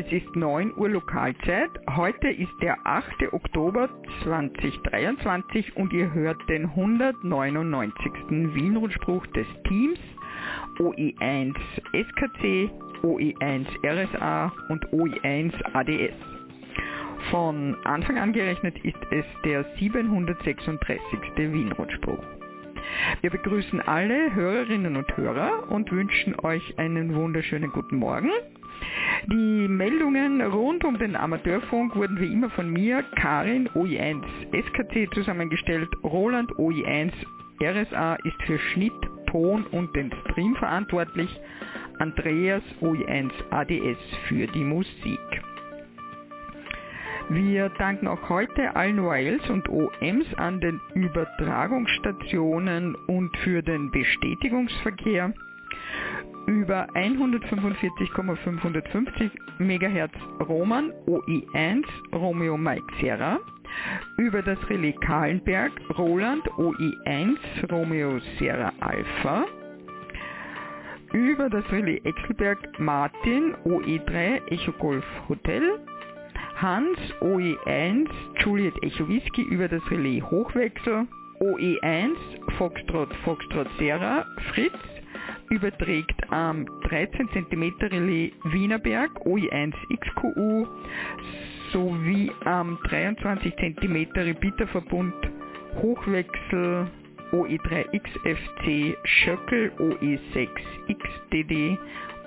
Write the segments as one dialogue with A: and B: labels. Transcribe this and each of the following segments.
A: Es ist 9 Uhr Lokalzeit. Heute ist der 8. Oktober 2023 und ihr hört den 199. Wienrundspruch des Teams OE1 SKC, OE1 RSA und OE1 ADS. Von Anfang an gerechnet ist es der 736. Wienrundspruch. Wir begrüßen alle Hörerinnen und Hörer und wünschen euch einen wunderschönen guten Morgen. Die Meldungen rund um den Amateurfunk wurden wie immer von mir, Karin OI1 SKC zusammengestellt. Roland OI1 RSA ist für Schnitt, Ton und den Stream verantwortlich. Andreas OI1 ADS für die Musik. Wir danken auch heute allen OILs und OMs an den Übertragungsstationen und für den Bestätigungsverkehr über 145,550 MHz Roman OI1 Romeo Mike Sierra, über das Relais Kahlenberg Roland OI1 Romeo Sierra Alpha, über das Relais Exelberg Martin OE3 Echo Golf Hotel, Hans OE1 Juliet Echo Whisky. Über das Relais Hochwechsel, OE1 Foxtrot Foxtrot Sierra Fritz überträgt am 13 cm Relais Wienerberg OI1 XQU sowie am 23 cm Repeaterverbund Hochwechsel OE3XFC Schöckel OE6XDD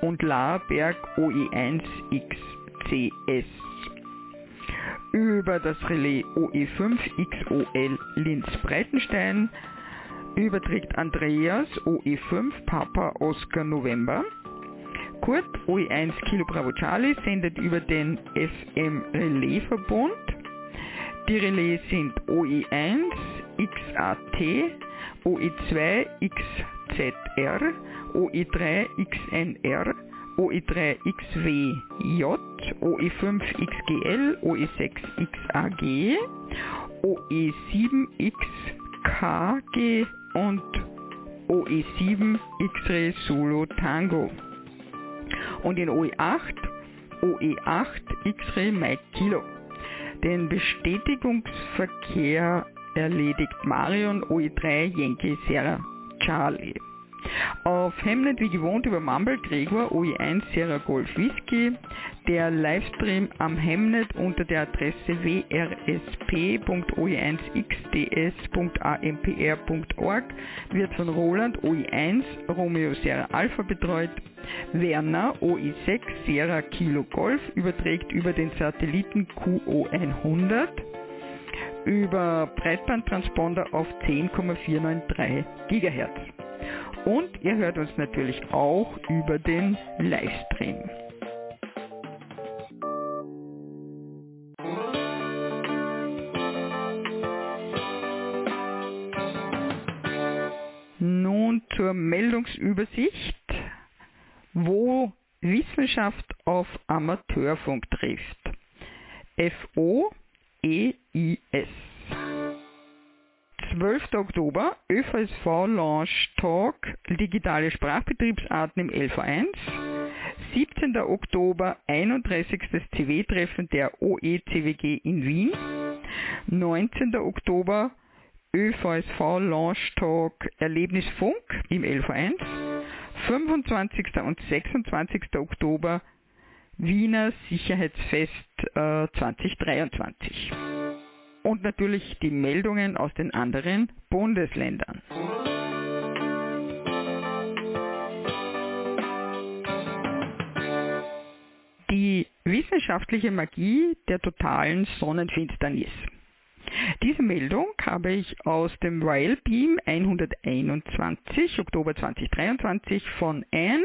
A: und Laerberg OE1XCS. Über das Relais OE5XOL Linz-Breitenstein überträgt Andreas OE5 Papa Oscar November. Kurt OE1 Kilo Bravo Charlie sendet über den FM Relais Verbund. Die Relais sind OE1 XAT, OE2 XZR, OE3 XNR, OE3 XWJ, OE5 XGL, OE6 XAG, OE7 XKG und OE7 X-Ray Solo Tango. Und in OE8 OE8 X-Ray Mike Kilo. Den Bestätigungsverkehr erledigt Marion OE3 Yankee Sierra Charlie. Auf Hemnet wie gewohnt über Mumble Gregor OE1 Sierra Golf Whisky. Der Livestream am Hemnet unter der Adresse wrsp.oe1xds.ampr.org wird von Roland OE1 Romeo Sierra Alpha betreut. Werner OE6 Sierra Kilo Golf überträgt über den Satelliten QO100 über Breitbandtransponder auf 10,493 GHz. Und ihr hört uns natürlich auch über den Livestream. Nun zur Meldungsübersicht, wo Wissenschaft auf Amateurfunk trifft. FOEIS 12. Oktober, ÖVSV Launch Talk, digitale Sprachbetriebsarten im LV1. 17. Oktober, 31. CW-Treffen der OECWG in Wien. 19. Oktober, ÖVSV Launch Talk Erlebnisfunk im LV1. 25. und 26. Oktober, Wiener Sicherheitsfest äh, 2023 und natürlich die Meldungen aus den anderen Bundesländern. Die wissenschaftliche Magie der totalen Sonnenfinsternis. Diese Meldung habe ich aus dem Royal Beam 121 Oktober 2023 von Anne,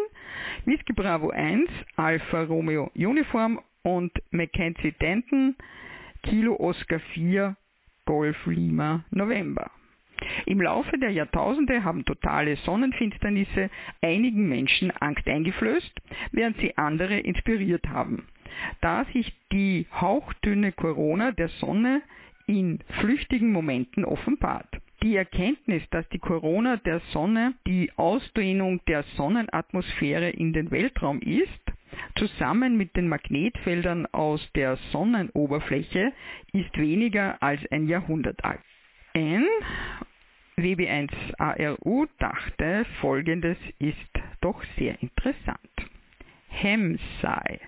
A: Whisky Bravo 1, Alpha Romeo Uniform und Mackenzie Denton Kilo Oscar 4 Golf Lima November. Im Laufe der Jahrtausende haben totale Sonnenfinsternisse einigen Menschen Angst eingeflößt, während sie andere inspiriert haben. Da sich die hauchdünne Corona der Sonne in flüchtigen Momenten offenbart. Die Erkenntnis, dass die Corona der Sonne die Ausdehnung der Sonnenatmosphäre in den Weltraum ist, zusammen mit den Magnetfeldern aus der Sonnenoberfläche ist weniger als ein Jahrhundert alt. N WB1ARU dachte, folgendes ist doch sehr interessant. HEMSAI,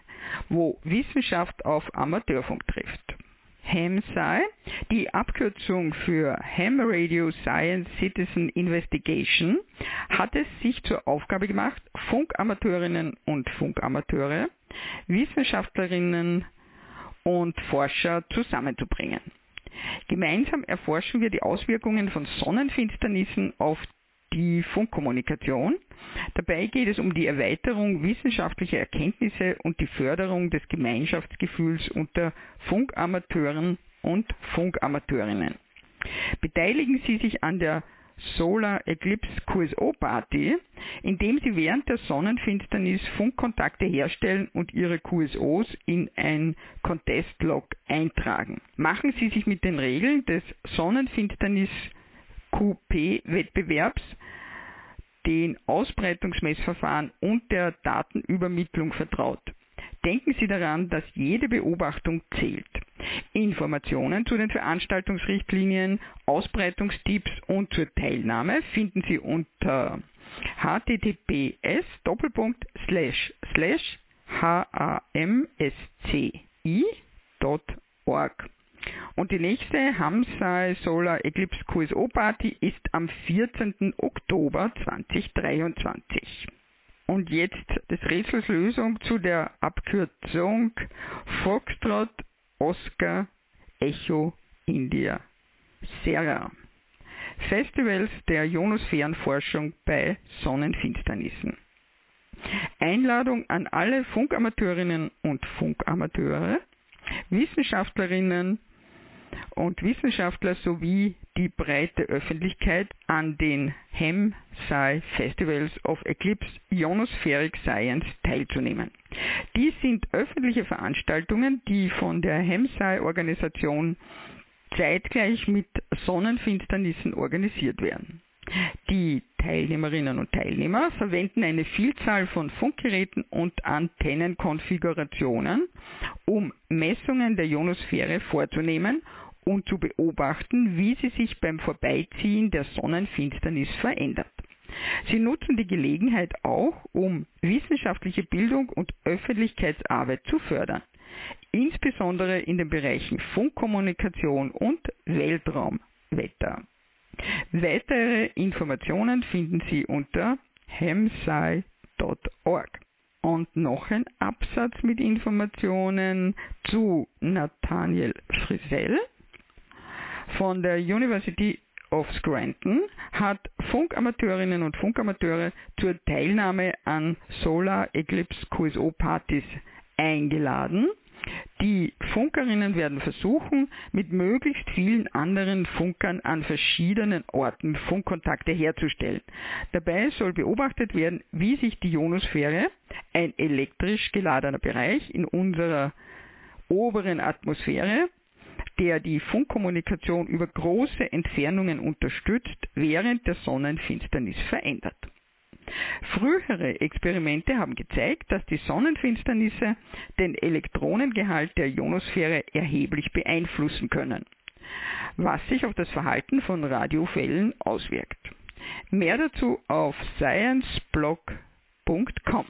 A: wo Wissenschaft auf Amateurfunk trifft. HAMSCI, die Abkürzung für Ham Radio Science Citizen Investigation, hat es sich zur Aufgabe gemacht, Funkamateurinnen und Funkamateure, Wissenschaftlerinnen und Forscher zusammenzubringen. Gemeinsam erforschen wir die Auswirkungen von Sonnenfinsternissen auf die Funkkommunikation. Dabei geht es um die Erweiterung wissenschaftlicher Erkenntnisse und die Förderung des Gemeinschaftsgefühls unter Funkamateuren und Funkamateurinnen. Beteiligen Sie sich an der Solar Eclipse QSO Party, indem Sie während der Sonnenfinsternis Funkkontakte herstellen und Ihre QSOs in ein Contest-Log eintragen. Machen Sie sich mit den Regeln des Sonnenfinsternis QP-Wettbewerbs, den Ausbreitungsmessverfahren und der Datenübermittlung vertraut. Denken Sie daran, dass jede Beobachtung zählt. Informationen zu den Veranstaltungsrichtlinien, Ausbreitungstipps und zur Teilnahme finden Sie unter https hamsci.org. Und die nächste Hamsai Solar Eclipse QSO Party ist am 14. Oktober 2023. Und jetzt des Rätsels Lösung zu der Abkürzung Foxtrot Oscar Echo India Serra. Festivals der Ionosphärenforschung bei Sonnenfinsternissen. Einladung an alle Funkamateurinnen und Funkamateure, Wissenschaftlerinnen und Wissenschaftler sowie die breite Öffentlichkeit an den HEM-SCI Festivals of Eclipse Ionospheric Science teilzunehmen. Dies sind öffentliche Veranstaltungen, die von der HEM-SCI-Organisation zeitgleich mit Sonnenfinsternissen organisiert werden. Die Teilnehmerinnen und Teilnehmer verwenden eine Vielzahl von Funkgeräten und Antennenkonfigurationen, um Messungen der Ionosphäre vorzunehmen und zu beobachten, wie sie sich beim Vorbeiziehen der Sonnenfinsternis verändert. Sie nutzen die Gelegenheit auch, um wissenschaftliche Bildung und Öffentlichkeitsarbeit zu fördern, insbesondere in den Bereichen Funkkommunikation und Weltraumwetter. Weitere Informationen finden Sie unter hemsci.org. Und noch ein Absatz mit Informationen zu Nathaniel Frisell von der University of Scranton hat Funkamateurinnen und Funkamateure zur Teilnahme an Solar Eclipse QSO Partys eingeladen die Funkerinnen werden versuchen, mit möglichst vielen anderen Funkern an verschiedenen Orten Funkkontakte herzustellen. Dabei soll beobachtet werden, wie sich die Ionosphäre, ein elektrisch geladener Bereich in unserer oberen Atmosphäre, der die Funkkommunikation über große Entfernungen unterstützt, während der Sonnenfinsternis verändert. Frühere Experimente haben gezeigt, dass die Sonnenfinsternisse den Elektronengehalt der Ionosphäre erheblich beeinflussen können, was sich auf das Verhalten von Radiofällen auswirkt. Mehr dazu auf scienceblog.com.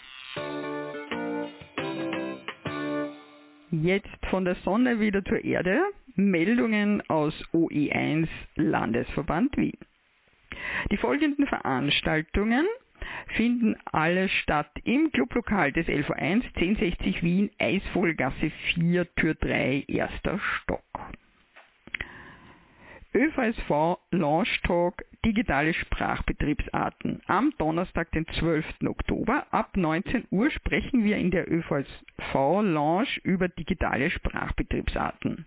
A: Jetzt von der Sonne wieder zur Erde. Meldungen aus OE1 Landesverband Wien. Die folgenden Veranstaltungen finden alle statt im Clublokal des LV1 1060 Wien, Eisvogelgasse 4, Tür 3, erster Stock. ÖVSV Launch Talk Digitale Sprachbetriebsarten. Am Donnerstag, den 12. Oktober ab 19 Uhr sprechen wir in der ÖVSV Launch über digitale Sprachbetriebsarten.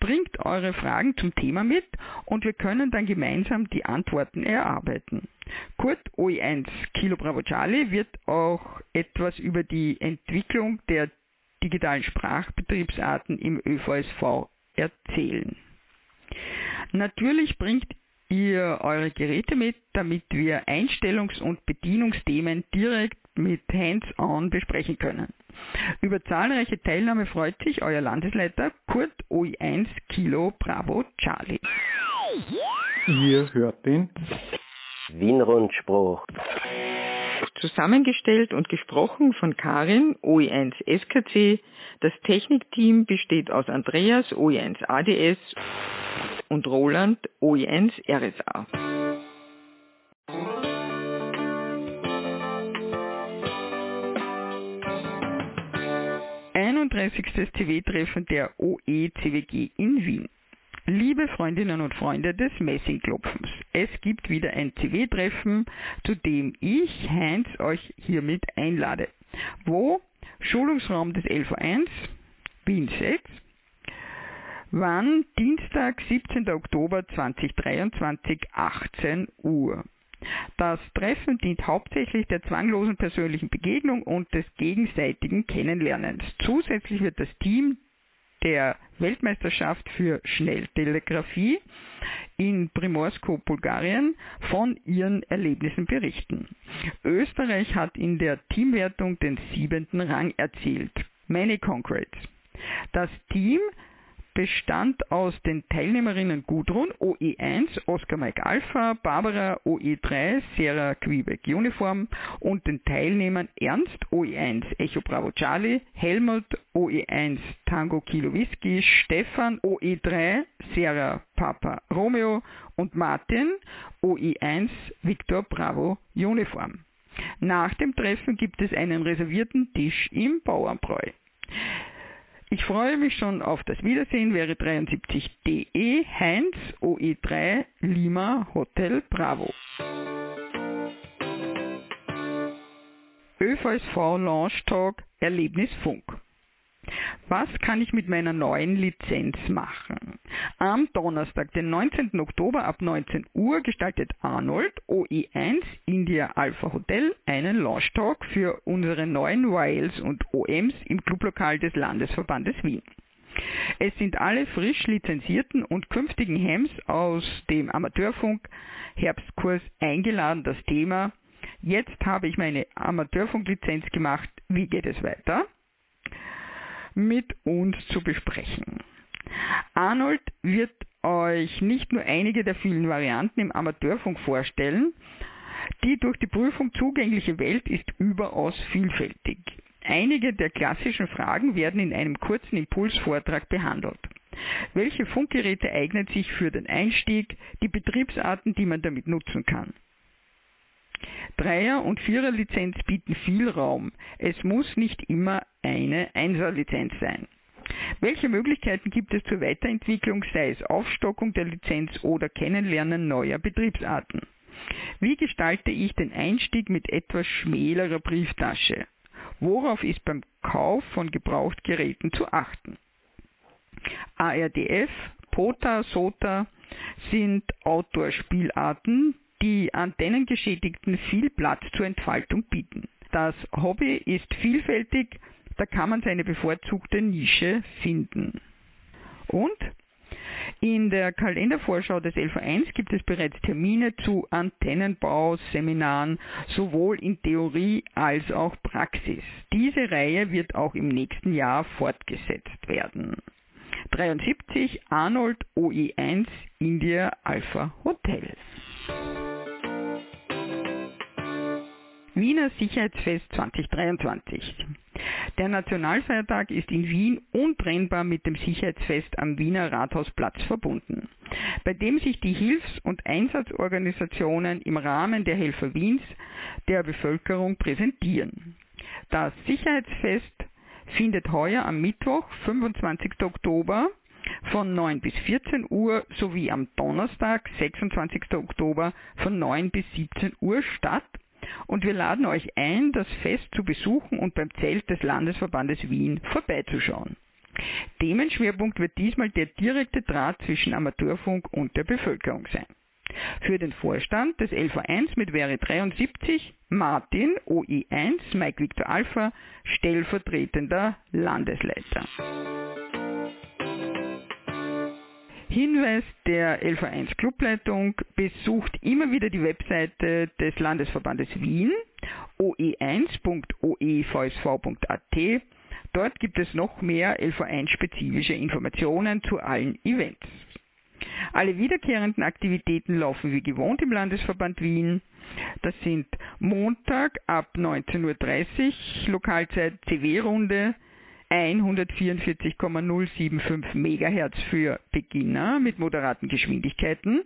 A: Bringt eure Fragen zum Thema mit und wir können dann gemeinsam die Antworten erarbeiten. Kurt OE1 Kilo Bravo Charlie wird auch etwas über die Entwicklung der digitalen Sprachbetriebsarten im ÖVSV erzählen. Natürlich bringt ihr eure Geräte mit, damit wir Einstellungs- und Bedienungsthemen direkt mit Hands-on besprechen können. Über zahlreiche Teilnahme freut sich euer Landesleiter Kurt OI1 Kilo Bravo Charlie.
B: Ihr hört den
C: Wienrundspruch.
A: Zusammengestellt und gesprochen von Karin OI1 SKC. Das Technikteam besteht aus Andreas OI1 ADS und Roland OI1 RSA. 31. CW-Treffen der OECWG in Wien. Liebe Freundinnen und Freunde des Messingklopfens, es gibt wieder ein CW-Treffen, zu dem ich, Heinz, euch hiermit einlade. Wo? Schulungsraum des LV1, Wien 6. Wann? Dienstag, 17. Oktober 2023, 18 Uhr. Das Treffen dient hauptsächlich der zwanglosen persönlichen Begegnung und des gegenseitigen Kennenlernens. Zusätzlich wird das Team der Weltmeisterschaft für Schnelltelegrafie in Primorsko, Bulgarien, von ihren Erlebnissen berichten. Österreich hat in der Teamwertung den siebenten Rang erzielt. Many congrats. Das Team bestand aus den Teilnehmerinnen Gudrun OE1 Oscar Mike Alpha, Barbara OE3 Sierra Quebec Uniform und den Teilnehmern Ernst OE1 Echo Bravo Charlie, Helmut OE1 Tango Kilo Whisky, Stefan OE3 Sierra Papa Romeo und Martin OE1 Victor Bravo Uniform. Nach dem Treffen gibt es einen reservierten Tisch im Bauernbräu. Ich freue mich schon auf das Wiedersehen, wäre 73DE Heinz OE3 Lima Hotel Bravo. ÖVSV Launch Talk Erlebnisfunk. Was kann ich mit meiner neuen Lizenz machen? Am Donnerstag, den 19. Oktober ab 19 Uhr gestaltet Arnold OE1 India Alpha Hotel einen Launch Talk für unsere neuen Wiles und OMs im Clublokal des Landesverbandes Wien. Es sind alle frisch lizenzierten und künftigen Hems aus dem Amateurfunk Herbstkurs eingeladen. Das Thema Jetzt habe ich meine Amateurfunklizenz gemacht. Wie geht es weiter? Mit uns zu besprechen. Arnold wird euch nicht nur einige der vielen Varianten im Amateurfunk vorstellen, die durch die Prüfung zugängliche Welt ist überaus vielfältig. Einige der klassischen Fragen werden in einem kurzen Impulsvortrag behandelt. Welche Funkgeräte eignen sich für den Einstieg, die Betriebsarten, die man damit nutzen kann. Dreier- und Viererlizenz bieten viel Raum. Es muss nicht immer eine Einserlizenz sein. Welche Möglichkeiten gibt es zur Weiterentwicklung, sei es Aufstockung der Lizenz oder Kennenlernen neuer Betriebsarten? Wie gestalte ich den Einstieg mit etwas schmälerer Brieftasche? Worauf ist beim Kauf von Gebrauchtgeräten zu achten? ARDF, POTA, SOTA sind Outdoor-Spielarten, die Antennengeschädigten viel Platz zur Entfaltung bieten. Das Hobby ist vielfältig, da kann man seine bevorzugte Nische finden. Und in der Kalendervorschau des LV1 gibt es bereits Termine zu Antennenbauseminaren, sowohl in Theorie als auch Praxis. Diese Reihe wird auch im nächsten Jahr fortgesetzt werden. 73 Arnold OE1 India Alpha Hotel. Wiener Sicherheitsfest 2023. Der Nationalfeiertag ist in Wien untrennbar mit dem Sicherheitsfest am Wiener Rathausplatz verbunden, bei dem sich die Hilfs- und Einsatzorganisationen im Rahmen der Helfer Wiens der Bevölkerung präsentieren. Das Sicherheitsfest findet heuer am Mittwoch, 25. Oktober von 9 bis 14 Uhr sowie am Donnerstag, 26. Oktober von 9 bis 17 Uhr statt und wir laden euch ein, das Fest zu besuchen und beim Zelt des Landesverbandes Wien vorbeizuschauen. Themenschwerpunkt wird diesmal der direkte Draht zwischen Amateurfunk und der Bevölkerung sein. Für den Vorstand des LV1 mit Wäre 73 Martin OI1 Mike Victor Alpha stellvertretender Landesleiter. Hinweis der LV1 Clubleitung besucht immer wieder die Webseite des Landesverbandes Wien oe1.oevsv.at. Dort gibt es noch mehr LV1-spezifische Informationen zu allen Events. Alle wiederkehrenden Aktivitäten laufen wie gewohnt im Landesverband Wien. Das sind Montag ab 19.30 Uhr Lokalzeit CW-Runde 144,075 MHz für Beginner mit moderaten Geschwindigkeiten.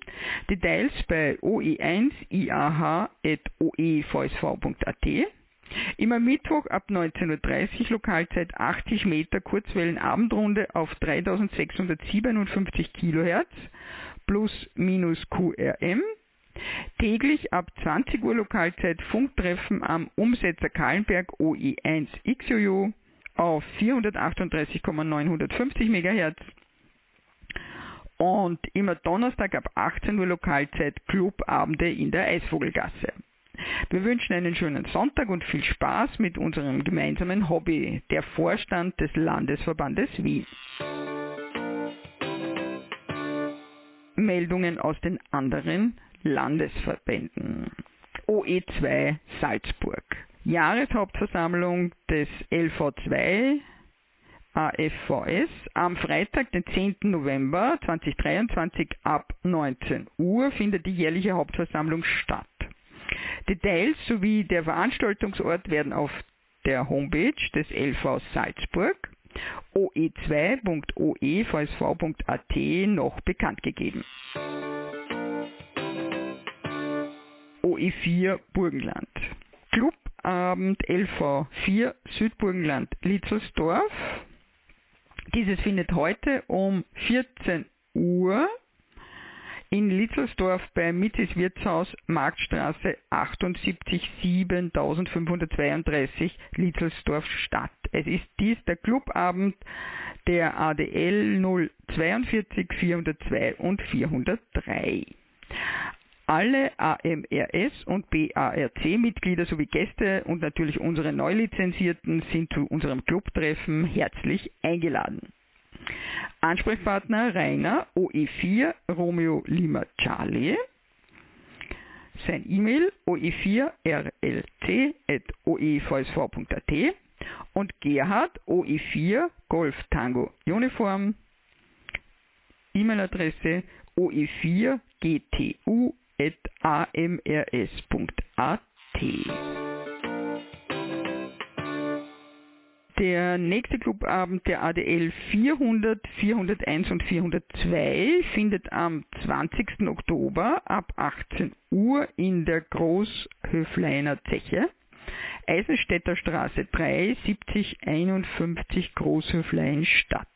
A: Details bei oe1iah.oevsv.at. Immer Mittwoch ab 19.30 Uhr Lokalzeit 80 Meter Kurzwellenabendrunde auf 3657 kHz plus minus QRM. Täglich ab 20 Uhr Lokalzeit Funktreffen am Umsetzer Kahlenberg OE1 XOU auf 438,950 MHz. Und immer Donnerstag ab 18 Uhr Lokalzeit Clubabende in der Eisvogelgasse. Wir wünschen einen schönen Sonntag und viel Spaß mit unserem gemeinsamen Hobby, der Vorstand des Landesverbandes Wien. Meldungen aus den anderen Landesverbänden. OE2 Salzburg. Jahreshauptversammlung des LV2 AFVS am Freitag, den 10. November 2023 ab 19 Uhr findet die jährliche Hauptversammlung statt. Details sowie der Veranstaltungsort werden auf der Homepage des LV Salzburg oe2.oevsv.at noch bekannt gegeben. OE4 Burgenland. Clubabend LV4 Südburgenland Litzelsdorf. Dieses findet heute um 14 Uhr in Litzelsdorf bei Mitzis Wirtshaus, Marktstraße 78 7532 Litzelsdorf statt. Es ist dies der Clubabend der ADL 042 402 und 403. Alle AMRS und BARC-Mitglieder sowie Gäste und natürlich unsere Neulizenzierten sind zu unserem Clubtreffen herzlich eingeladen. Ansprechpartner Rainer OE4 Romeo Lima Charlie. Sein E-Mail oe4rlc.oevsv.at und Gerhard OE4 Golf Tango Uniform. E-Mail-Adresse oe4gtu.amrs.at. Der nächste Clubabend der ADL 400, 401 und 402 findet am 20. Oktober ab 18 Uhr in der Großhöfleiner Zeche, Eisenstädter Straße 3, 70 51 Großhöflein statt.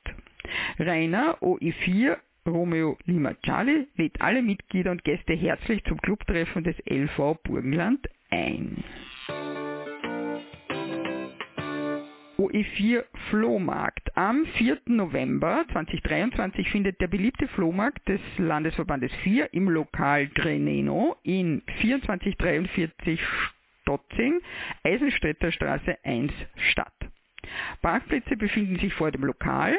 A: Rainer OE4 Romeo Lima Charlie lädt alle Mitglieder und Gäste herzlich zum Clubtreffen des LV Burgenland ein. OE4 Flohmarkt. Am 4. November 2023 findet der beliebte Flohmarkt des Landesverbandes 4 im Lokal Greneno in 2443 Stotzing, Eisenstädter Straße 1 statt. Parkplätze befinden sich vor dem Lokal.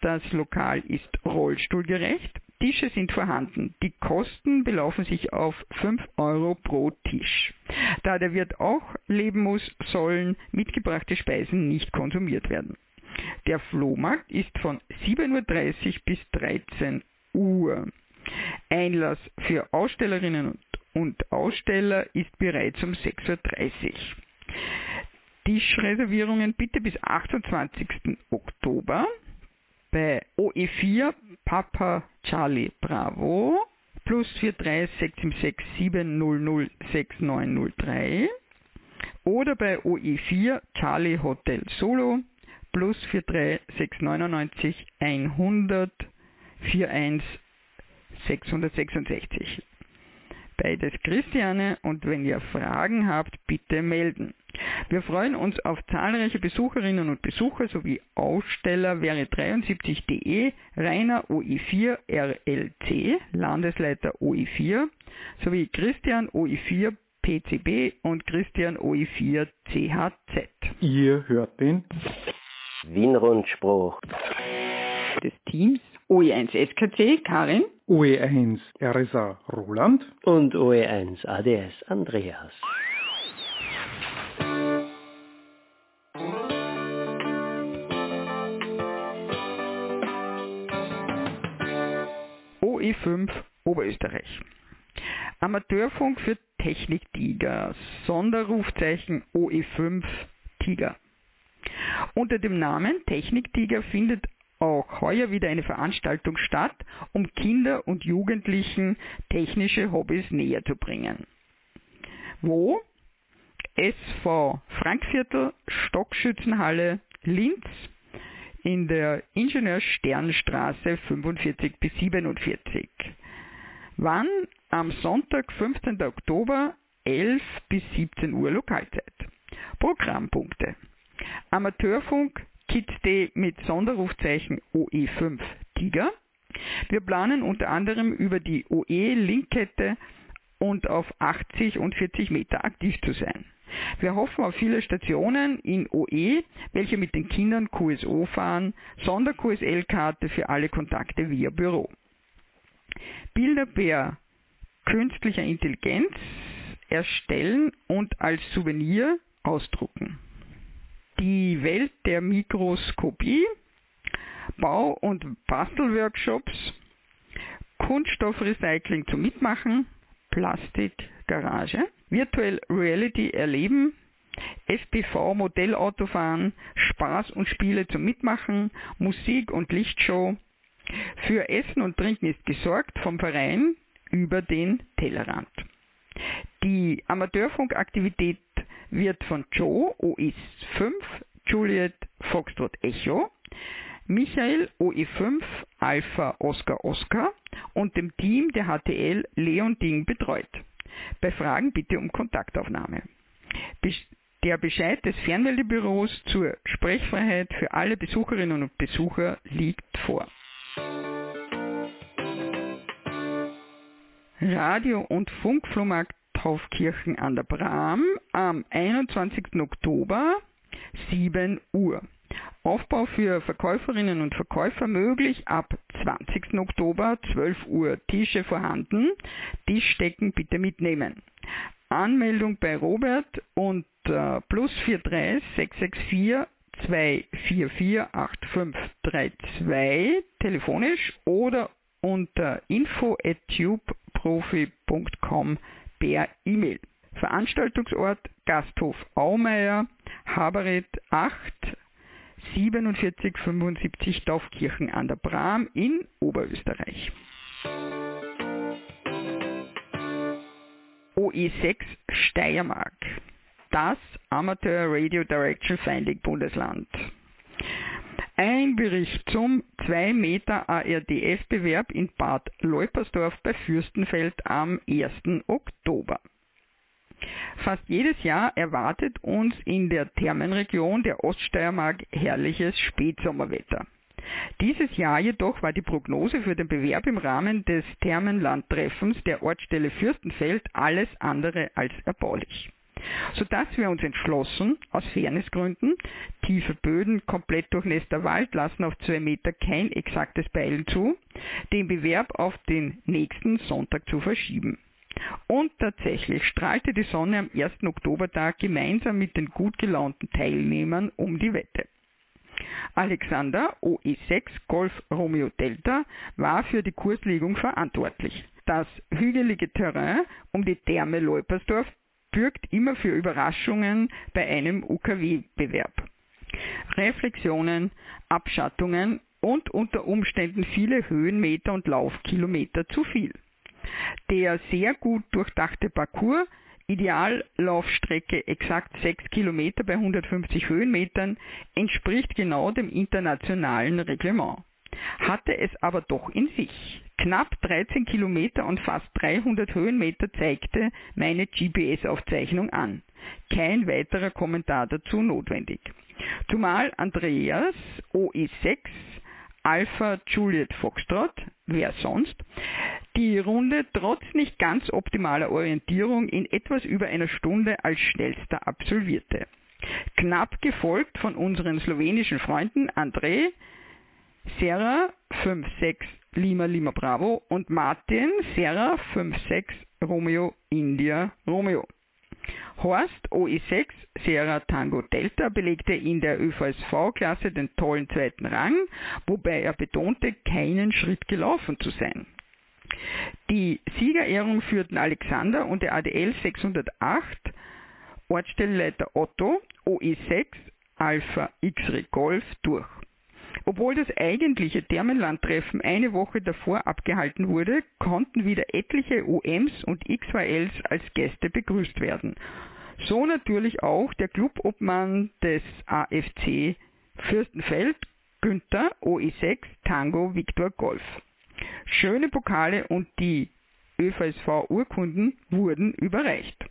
A: Das Lokal ist rollstuhlgerecht. Tische sind vorhanden. Die Kosten belaufen sich auf 5 Euro pro Tisch. Da der Wirt auch leben muss, sollen mitgebrachte Speisen nicht konsumiert werden. Der Flohmarkt ist von 7.30 Uhr bis 13 Uhr. Einlass für Ausstellerinnen und Aussteller ist bereits um 6.30 Uhr. Tischreservierungen bitte bis 28. Oktober bei OE4 Papa Charlie Bravo plus 4367670069003 oder bei OE4 Charlie Hotel Solo plus 43699 100 41 666 beides Christiane und wenn ihr Fragen habt, bitte melden. Wir freuen uns auf zahlreiche Besucherinnen und Besucher sowie Aussteller wäre 73.de, Rainer OI4 RLC, Landesleiter OI4, sowie Christian OI4 PCB und Christian OI4 CHZ.
B: Ihr hört den
C: Wienrundspruch
A: des Teams OE1 SKC Karin,
B: OE1 RSA Roland
C: und OE1 ADS Andreas.
A: OE5 Oberösterreich. Amateurfunk für Technik-Tiger, Sonderrufzeichen OE5 Tiger. Unter dem Namen Technik-Tiger findet auch heuer wieder eine Veranstaltung statt, um Kinder und Jugendlichen technische Hobbys näher zu bringen. Wo? SV Frankviertel, Stockschützenhalle, Linz in der Ingenieur-Sternstraße 45 bis 47. Wann? Am Sonntag, 15. Oktober, 11 bis 17 Uhr Lokalzeit. Programmpunkte. Amateurfunk Day mit Sonderrufzeichen OE5 Tiger. Wir planen unter anderem über die OE-Linkkette und auf 80 und 40 Meter aktiv zu sein. Wir hoffen auf viele Stationen in OE, welche mit den Kindern QSO fahren, Sonder-QSL-Karte für alle Kontakte via Büro. Bilder per künstlicher Intelligenz erstellen und als Souvenir ausdrucken. Die Welt der Mikroskopie, Bau- und Bastelworkshops, Kunststoffrecycling zum Mitmachen, Plastikgarage, Virtual Reality erleben, FPV Modellautofahren, Spaß und Spiele zum Mitmachen, Musik und Lichtshow. Für Essen und Trinken ist gesorgt vom Verein über den Tellerrand. Die Amateurfunkaktivität wird von Joe OIS 5 Juliet Foxtrot Echo Michael OE5 Alpha Oscar Oscar und dem Team der HTL Leon Ding betreut. Bei Fragen bitte um Kontaktaufnahme. Der Bescheid des Fernmeldebüros zur Sprechfreiheit für alle Besucherinnen und Besucher liegt vor. Radio- und Funkflohmarkt Taufkirchen an der Bram am 21. Oktober 7 Uhr. Aufbau für Verkäuferinnen und Verkäufer möglich ab 20. Oktober 12 Uhr. Tische vorhanden. Tischdecken bitte mitnehmen. Anmeldung bei Robert unter plus 43 664 244 8532 telefonisch oder unter info at tubeprofi.com per E-Mail. Veranstaltungsort Gasthof Aumeier, Habereth 8 4775 Taufkirchen an der Bram in Oberösterreich. OE6 Steiermark, das Amateur Radio Direction Finding Bundesland. Ein Bericht zum 2 Meter ARDF-Bewerb in Bad Leupersdorf bei Fürstenfeld am 1. Oktober. Fast jedes Jahr erwartet uns in der Thermenregion der Oststeiermark herrliches Spätsommerwetter. Dieses Jahr jedoch war die Prognose für den Bewerb im Rahmen des Thermenlandtreffens der Ortsstelle Fürstenfeld alles andere als erbaulich. Sodass wir uns entschlossen, aus Fairnessgründen, tiefe Böden, komplett durchnässter Wald lassen auf zwei Meter kein exaktes Peilen zu, den Bewerb auf den nächsten Sonntag zu verschieben. Und tatsächlich strahlte die Sonne am 1. Oktobertag gemeinsam mit den gut gelaunten Teilnehmern um die Wette. Alexander OE6 Golf Romeo Delta war für die Kurslegung verantwortlich. Das hügelige Terrain um die Therme Leupersdorf bürgt immer für Überraschungen bei einem UKW-Bewerb. Reflexionen, Abschattungen und unter Umständen viele Höhenmeter und Laufkilometer zu viel. Der sehr gut durchdachte Parcours, Ideallaufstrecke exakt 6 Kilometer bei 150 Höhenmetern, entspricht genau dem internationalen Reglement. Hatte es aber doch in sich. Knapp 13 Kilometer und fast 300 Höhenmeter zeigte meine GPS-Aufzeichnung an. Kein weiterer Kommentar dazu notwendig. Zumal Andreas OE6 Alpha Juliet Foxtrot, wer sonst, die Runde trotz nicht ganz optimaler Orientierung in etwas über einer Stunde als schnellster absolvierte. Knapp gefolgt von unseren slowenischen Freunden André, Serra 56 Lima Lima Bravo und Martin Serra 56 Romeo India Romeo. Horst OE6 Sierra Tango Delta belegte in der ÖVSV-Klasse den tollen zweiten Rang, wobei er betonte, keinen Schritt gelaufen zu sein. Die Siegerehrung führten Alexander und der ADL 608, Ortsstellenleiter Otto, OE6, Alpha X-Ray Golf durch. Obwohl das eigentliche Thermenlandtreffen eine Woche davor abgehalten wurde, konnten wieder etliche UMs und XYLs als Gäste begrüßt werden. So natürlich auch der Clubobmann des AFC Fürstenfeld, Günther OE6 Tango Victor Golf. Schöne Pokale und die ÖVSV-Urkunden wurden überreicht.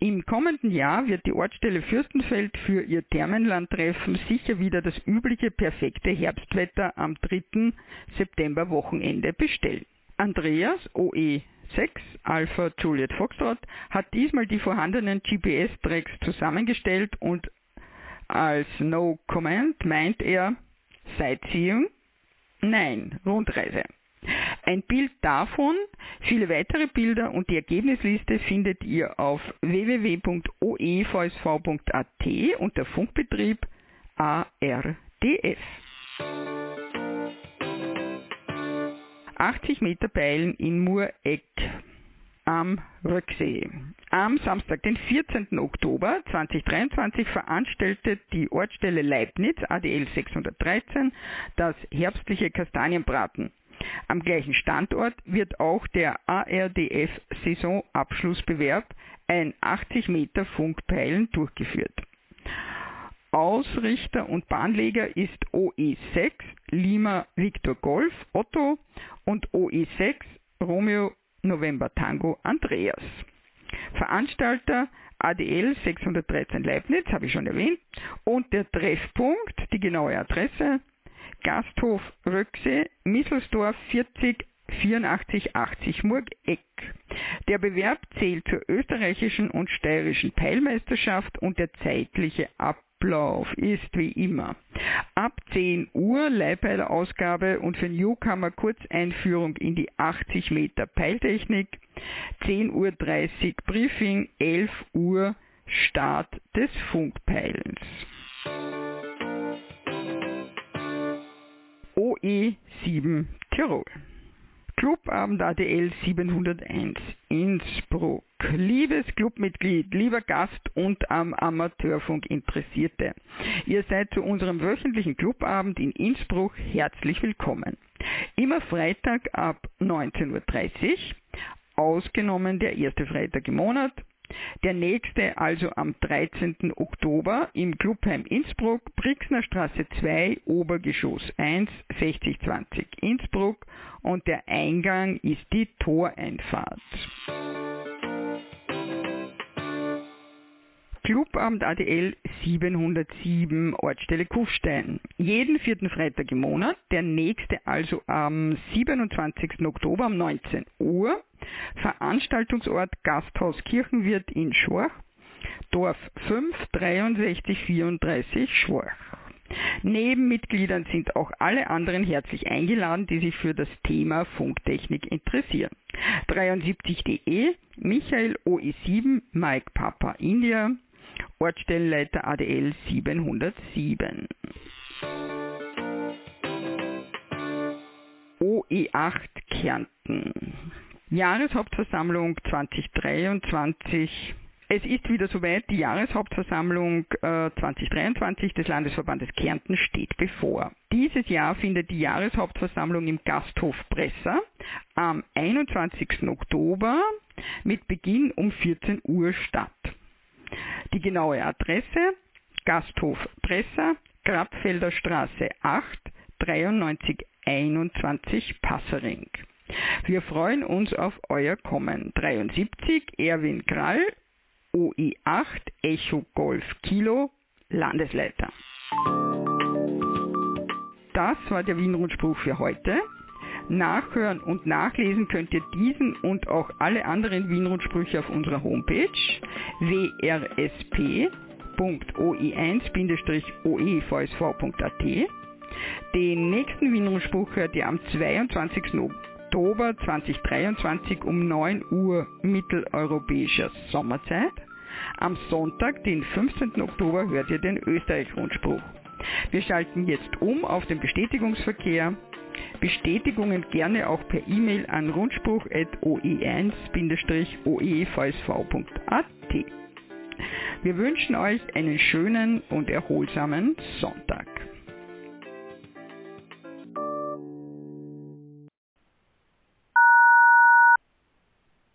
A: Im kommenden Jahr wird die Ortsstelle Fürstenfeld für ihr Thermenlandtreffen sicher wieder das übliche perfekte Herbstwetter am 3. September Wochenende bestellen. Andreas OE 6 Alpha Juliet Foxtrot hat diesmal die vorhandenen GPS-Tracks zusammengestellt und als No Comment meint er Sightseeing? Nein, Rundreise. Ein Bild davon, viele weitere Bilder und die Ergebnisliste findet ihr auf www.oevsv.at unter Funkbetrieb ARDF. 80 Meter Peilen in Mureck am Rücksee. Am Samstag, den 14. Oktober 2023, veranstaltet die Ortsstelle Leibniz ADL 613 das herbstliche Kastanienbraten. Am gleichen Standort wird auch der ARDF Saisonabschlussbewerb, ein 80 Meter Funkpeilen, durchgeführt. Ausrichter und Bahnleger ist OE6 Lima Victor Golf Otto und OE6 Romeo November Tango Andreas. Veranstalter ADL 613 Leibniz, habe ich schon erwähnt, und der Treffpunkt, die genaue Adresse Gasthof Röcksee, Misselsdorf 40 8480 Murgeck. Der Bewerb zählt zur österreichischen und steirischen Peilmeisterschaft und der zeitliche Ablauf ist wie immer. Ab 10 Uhr Leihpeiler-Ausgabe und für Newcomer Kurzeinführung in die 80 Meter Peiltechnik, 10.30 Uhr Briefing, 11 Uhr Start des Funkpeilens. OE7 Tirol. Clubabend ADL 701 Innsbruck. Liebes Clubmitglied, lieber Gast und am Amateurfunk Interessierte. Ihr seid zu unserem wöchentlichen Clubabend in Innsbruck herzlich willkommen. Immer Freitag ab 19.30 Uhr, ausgenommen der erste Freitag im Monat, der nächste also am 13. Oktober im Clubheim Innsbruck, Brixner Straße 2, Obergeschoss 1, 6020 Innsbruck und der Eingang ist die Toreinfahrt. Clubabend ADL 707 Ortsstelle Kufstein. Jeden vierten Freitag im Monat, der nächste also am 27. Oktober um 19 Uhr. Veranstaltungsort Gasthaus Kirchenwirt in Schorch, Dorf 5 6334 Schorch. Neben Mitgliedern sind auch alle anderen herzlich eingeladen, die sich für das Thema Funktechnik interessieren. 73.de, Michael OE7, Mike Papa India, Ortsstellenleiter ADL 707. OE8 Kärnten. Jahreshauptversammlung 2023. Es ist wieder soweit, die Jahreshauptversammlung äh, 2023 des Landesverbandes Kärnten steht bevor. Dieses Jahr findet die Jahreshauptversammlung im Gasthof Bresser am 21. Oktober mit Beginn um 14 Uhr statt. Die genaue Adresse Gasthof Bresser, Grabfelder Straße 8, 9321 Passering. Wir freuen uns auf euer Kommen. 73 Erwin Krall, OI8 Echo Golf Kilo, Landesleiter. Das war der Wien-Rundspruch für heute. Nachhören und nachlesen könnt ihr diesen und auch alle anderen Wien-Rundsprüche auf unserer Homepage wrsp.oi1-oevsv.at. Den nächsten Wien-Rundspruch hört ihr am 22. Oktober 2023 um 9 Uhr mitteleuropäischer Sommerzeit. Am Sonntag, den 15. Oktober, hört ihr den Österreich-Rundspruch. Wir schalten jetzt um auf den Bestätigungsverkehr Bestätigungen gerne auch per E-Mail an rundspruch.oe1-oevsv.at. Wir wünschen euch einen schönen und erholsamen Sonntag.